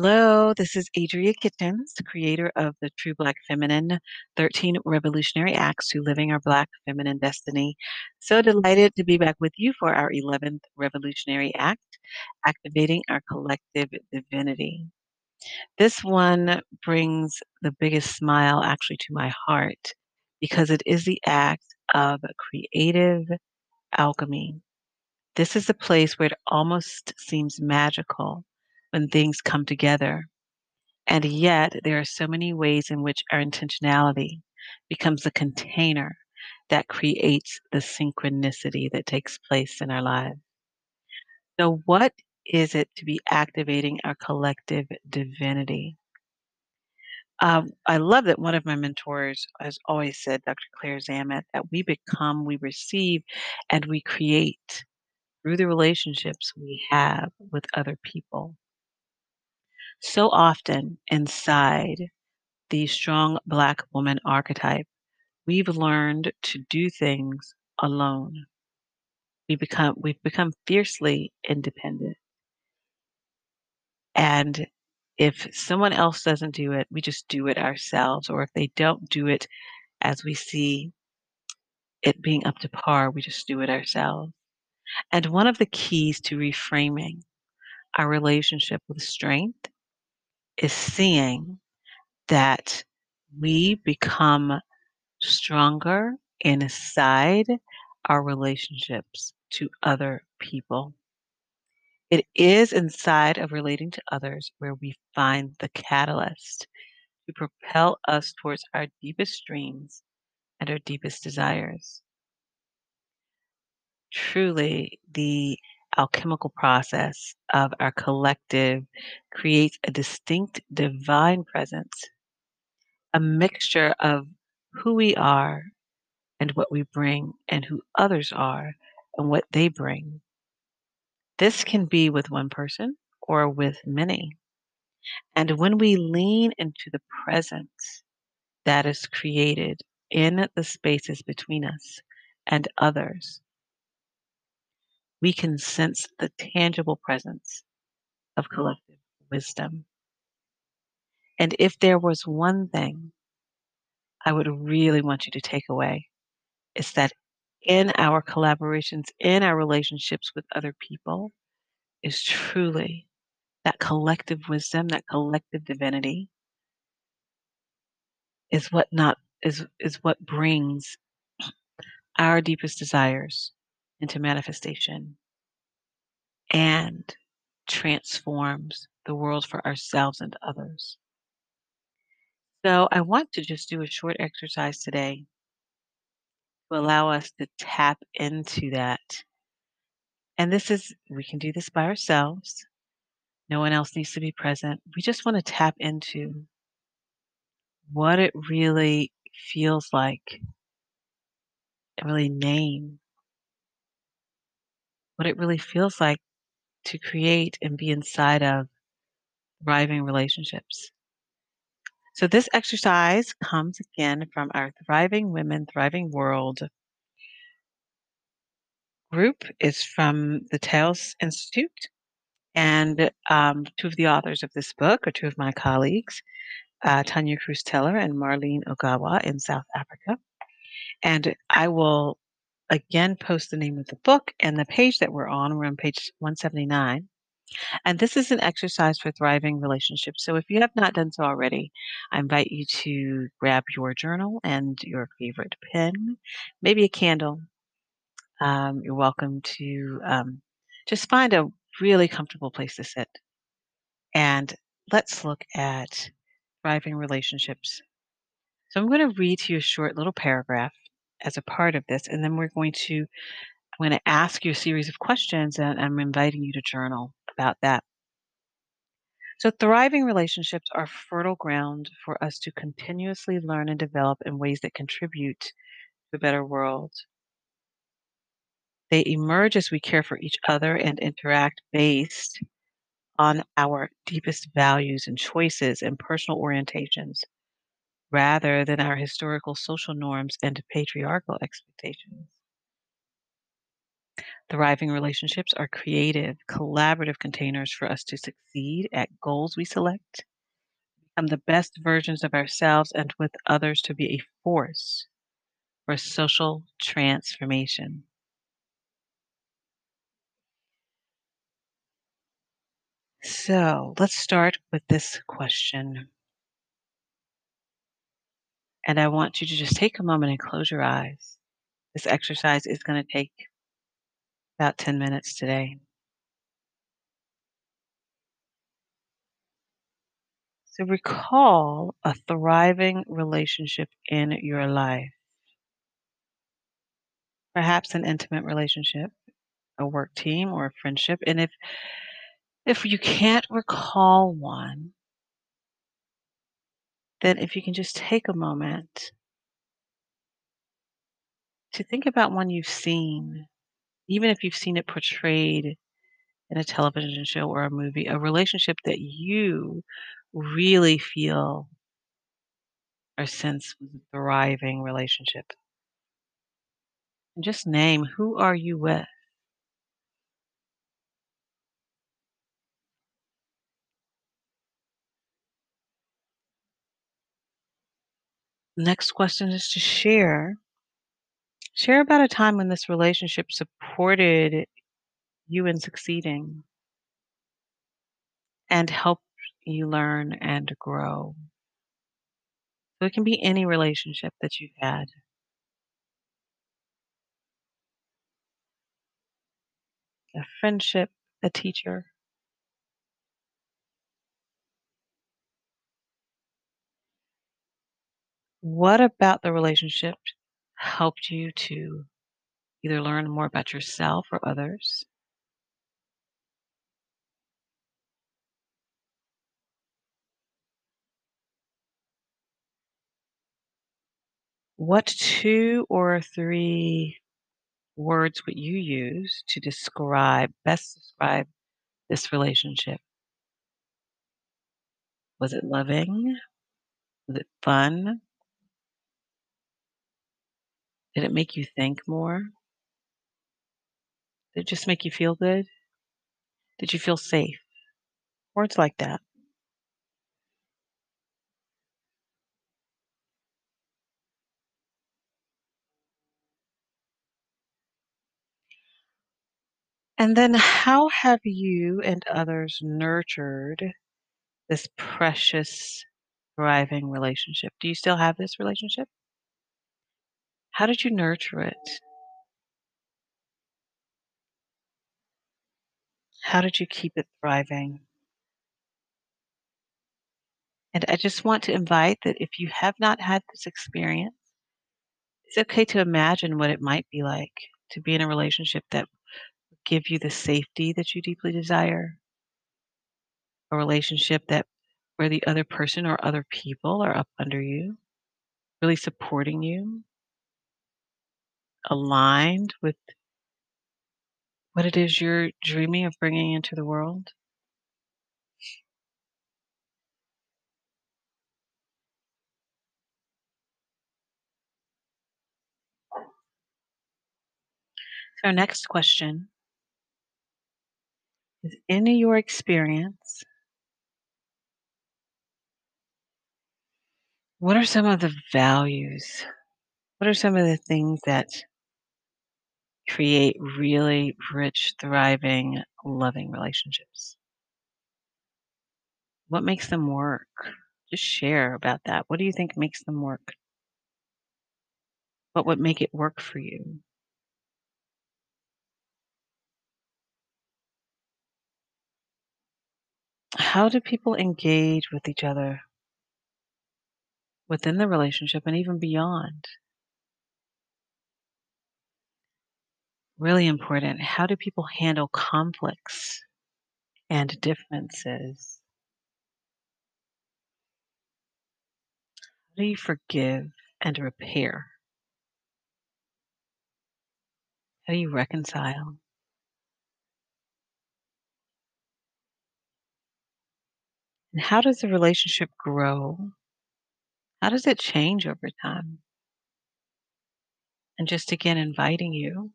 Hello, this is Adria Kitchens, creator of the True Black Feminine 13 Revolutionary Acts to Living Our Black Feminine Destiny. So delighted to be back with you for our 11th Revolutionary Act, Activating Our Collective Divinity. This one brings the biggest smile actually to my heart because it is the act of creative alchemy. This is the place where it almost seems magical when things come together. And yet, there are so many ways in which our intentionality becomes the container that creates the synchronicity that takes place in our lives. So, what is it to be activating our collective divinity? Um, I love that one of my mentors has always said, Dr. Claire Zammit, that we become, we receive, and we create through the relationships we have with other people. So often inside the strong Black woman archetype, we've learned to do things alone. We become we've become fiercely independent. And if someone else doesn't do it, we just do it ourselves. Or if they don't do it as we see it being up to par, we just do it ourselves. And one of the keys to reframing our relationship with strength is seeing that we become stronger inside our relationships to other people. It is inside of relating to others where we find the catalyst to propel us towards our deepest dreams and our deepest desires. Truly, the alchemical process of our collective creates a distinct divine presence, a mixture of who we are and what we bring, and who others are and what they bring. This can be with one person or with many. And when we lean into the presence that is created in the spaces between us and others, we can sense the tangible presence of collective wisdom. And if there was one thing I would really want you to take away, it's that in our collaborations, in our relationships with other people, is truly that collective wisdom, that collective divinity is what not is is what brings our deepest desires into manifestation and transforms the world for ourselves and others. So I want to just do a short exercise today to allow us to tap into that. And this is we can do this by ourselves. No one else needs to be present. We just want to tap into what it really feels like and really name what it really feels like to create and be inside of thriving relationships. So, this exercise comes again from our Thriving Women, Thriving World group. is from the Telos Institute. And um, two of the authors of this book are two of my colleagues, uh, Tanya Cruz Teller and Marlene Ogawa in South Africa. And I will again post the name of the book and the page that we're on. We're on page 179. And this is an exercise for thriving relationships. So if you have not done so already, I invite you to grab your journal and your favorite pen, maybe a candle. Um, you're welcome to um, just find a really comfortable place to sit. And let's look at thriving relationships. So I'm going to read to you a short little paragraph as a part of this, and then we're going to I'm going to ask you a series of questions, and I'm inviting you to journal about that. So, thriving relationships are fertile ground for us to continuously learn and develop in ways that contribute to a better world. They emerge as we care for each other and interact based on our deepest values and choices and personal orientations rather than our historical social norms and patriarchal expectations. Thriving relationships are creative, collaborative containers for us to succeed at goals we select, become the best versions of ourselves, and with others to be a force for social transformation. So let's start with this question. And I want you to just take a moment and close your eyes. This exercise is going to take about 10 minutes today. So recall a thriving relationship in your life, perhaps an intimate relationship, a work team, or a friendship. And if if you can't recall one, then if you can just take a moment to think about one you've seen, even if you've seen it portrayed in a television show or a movie, a relationship that you really feel or sense was a thriving relationship. And just name who are you with? Next question is to share. Share about a time when this relationship supported you in succeeding and helped you learn and grow. So it can be any relationship that you've had. A friendship, a teacher. What about the relationship helped you to either learn more about yourself or others? What two or three words would you use to describe, best describe this relationship? Was it loving? Was it fun? Did it make you think more? Did it just make you feel good? Did you feel safe? Words like that. And then how have you and others nurtured this precious, thriving relationship? Do you still have this relationship? How did you nurture it? How did you keep it thriving? And I just want to invite that if you have not had this experience, it's okay to imagine what it might be like to be in a relationship that would give you the safety that you deeply desire, a relationship that where the other person or other people are up under you, really supporting you, aligned with what it is you're dreaming of bringing into the world. So, our next question is In your experience, what are some of the values? What are some of the things that create really rich, thriving, loving relationships? What makes them work? Just share about that. What do you think makes them work? What would make it work for you? How do people engage with each other within the relationship and even beyond? Really important. How do people handle conflicts and differences? How do you forgive and repair? How do you reconcile? And how does the relationship grow? How does it change over time? And just again, inviting you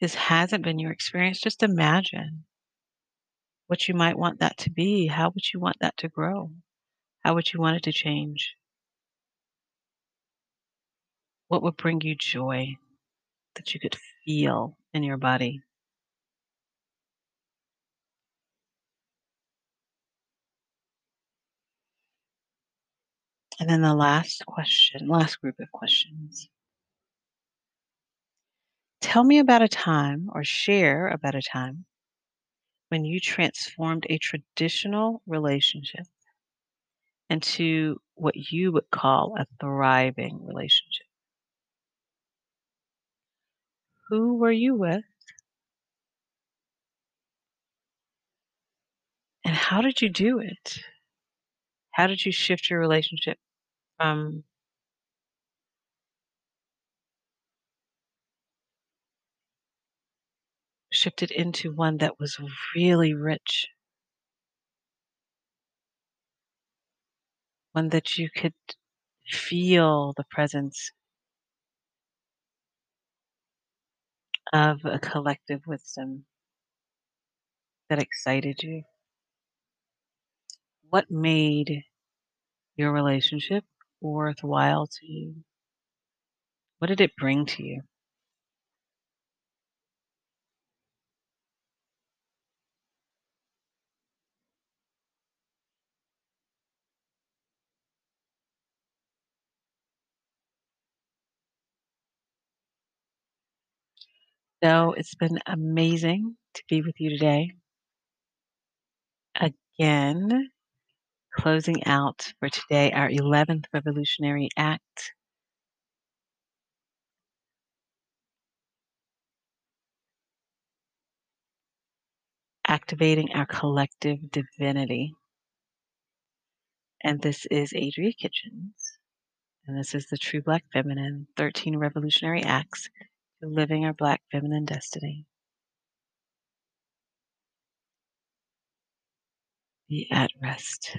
this hasn't been your experience, just imagine what you might want that to be. How would you want that to grow? How would you want it to change? What would bring you joy that you could feel in your body? And then the last question, last group of questions. Tell me about a time or share about a time when you transformed a traditional relationship into what you would call a thriving relationship. Who were you with? And how did you do it? How did you shift your relationship from shift it into one that was really rich? One that you could feel the presence of a collective wisdom that excited you? What made your relationship worthwhile to you? What did it bring to you? So it's been amazing to be with you today. Again, closing out for today our 11th revolutionary act. Activating our collective divinity. And this is Adria Kitchens. And this is the True Black Feminine 13 Revolutionary Acts living our Black feminine destiny. Be at rest.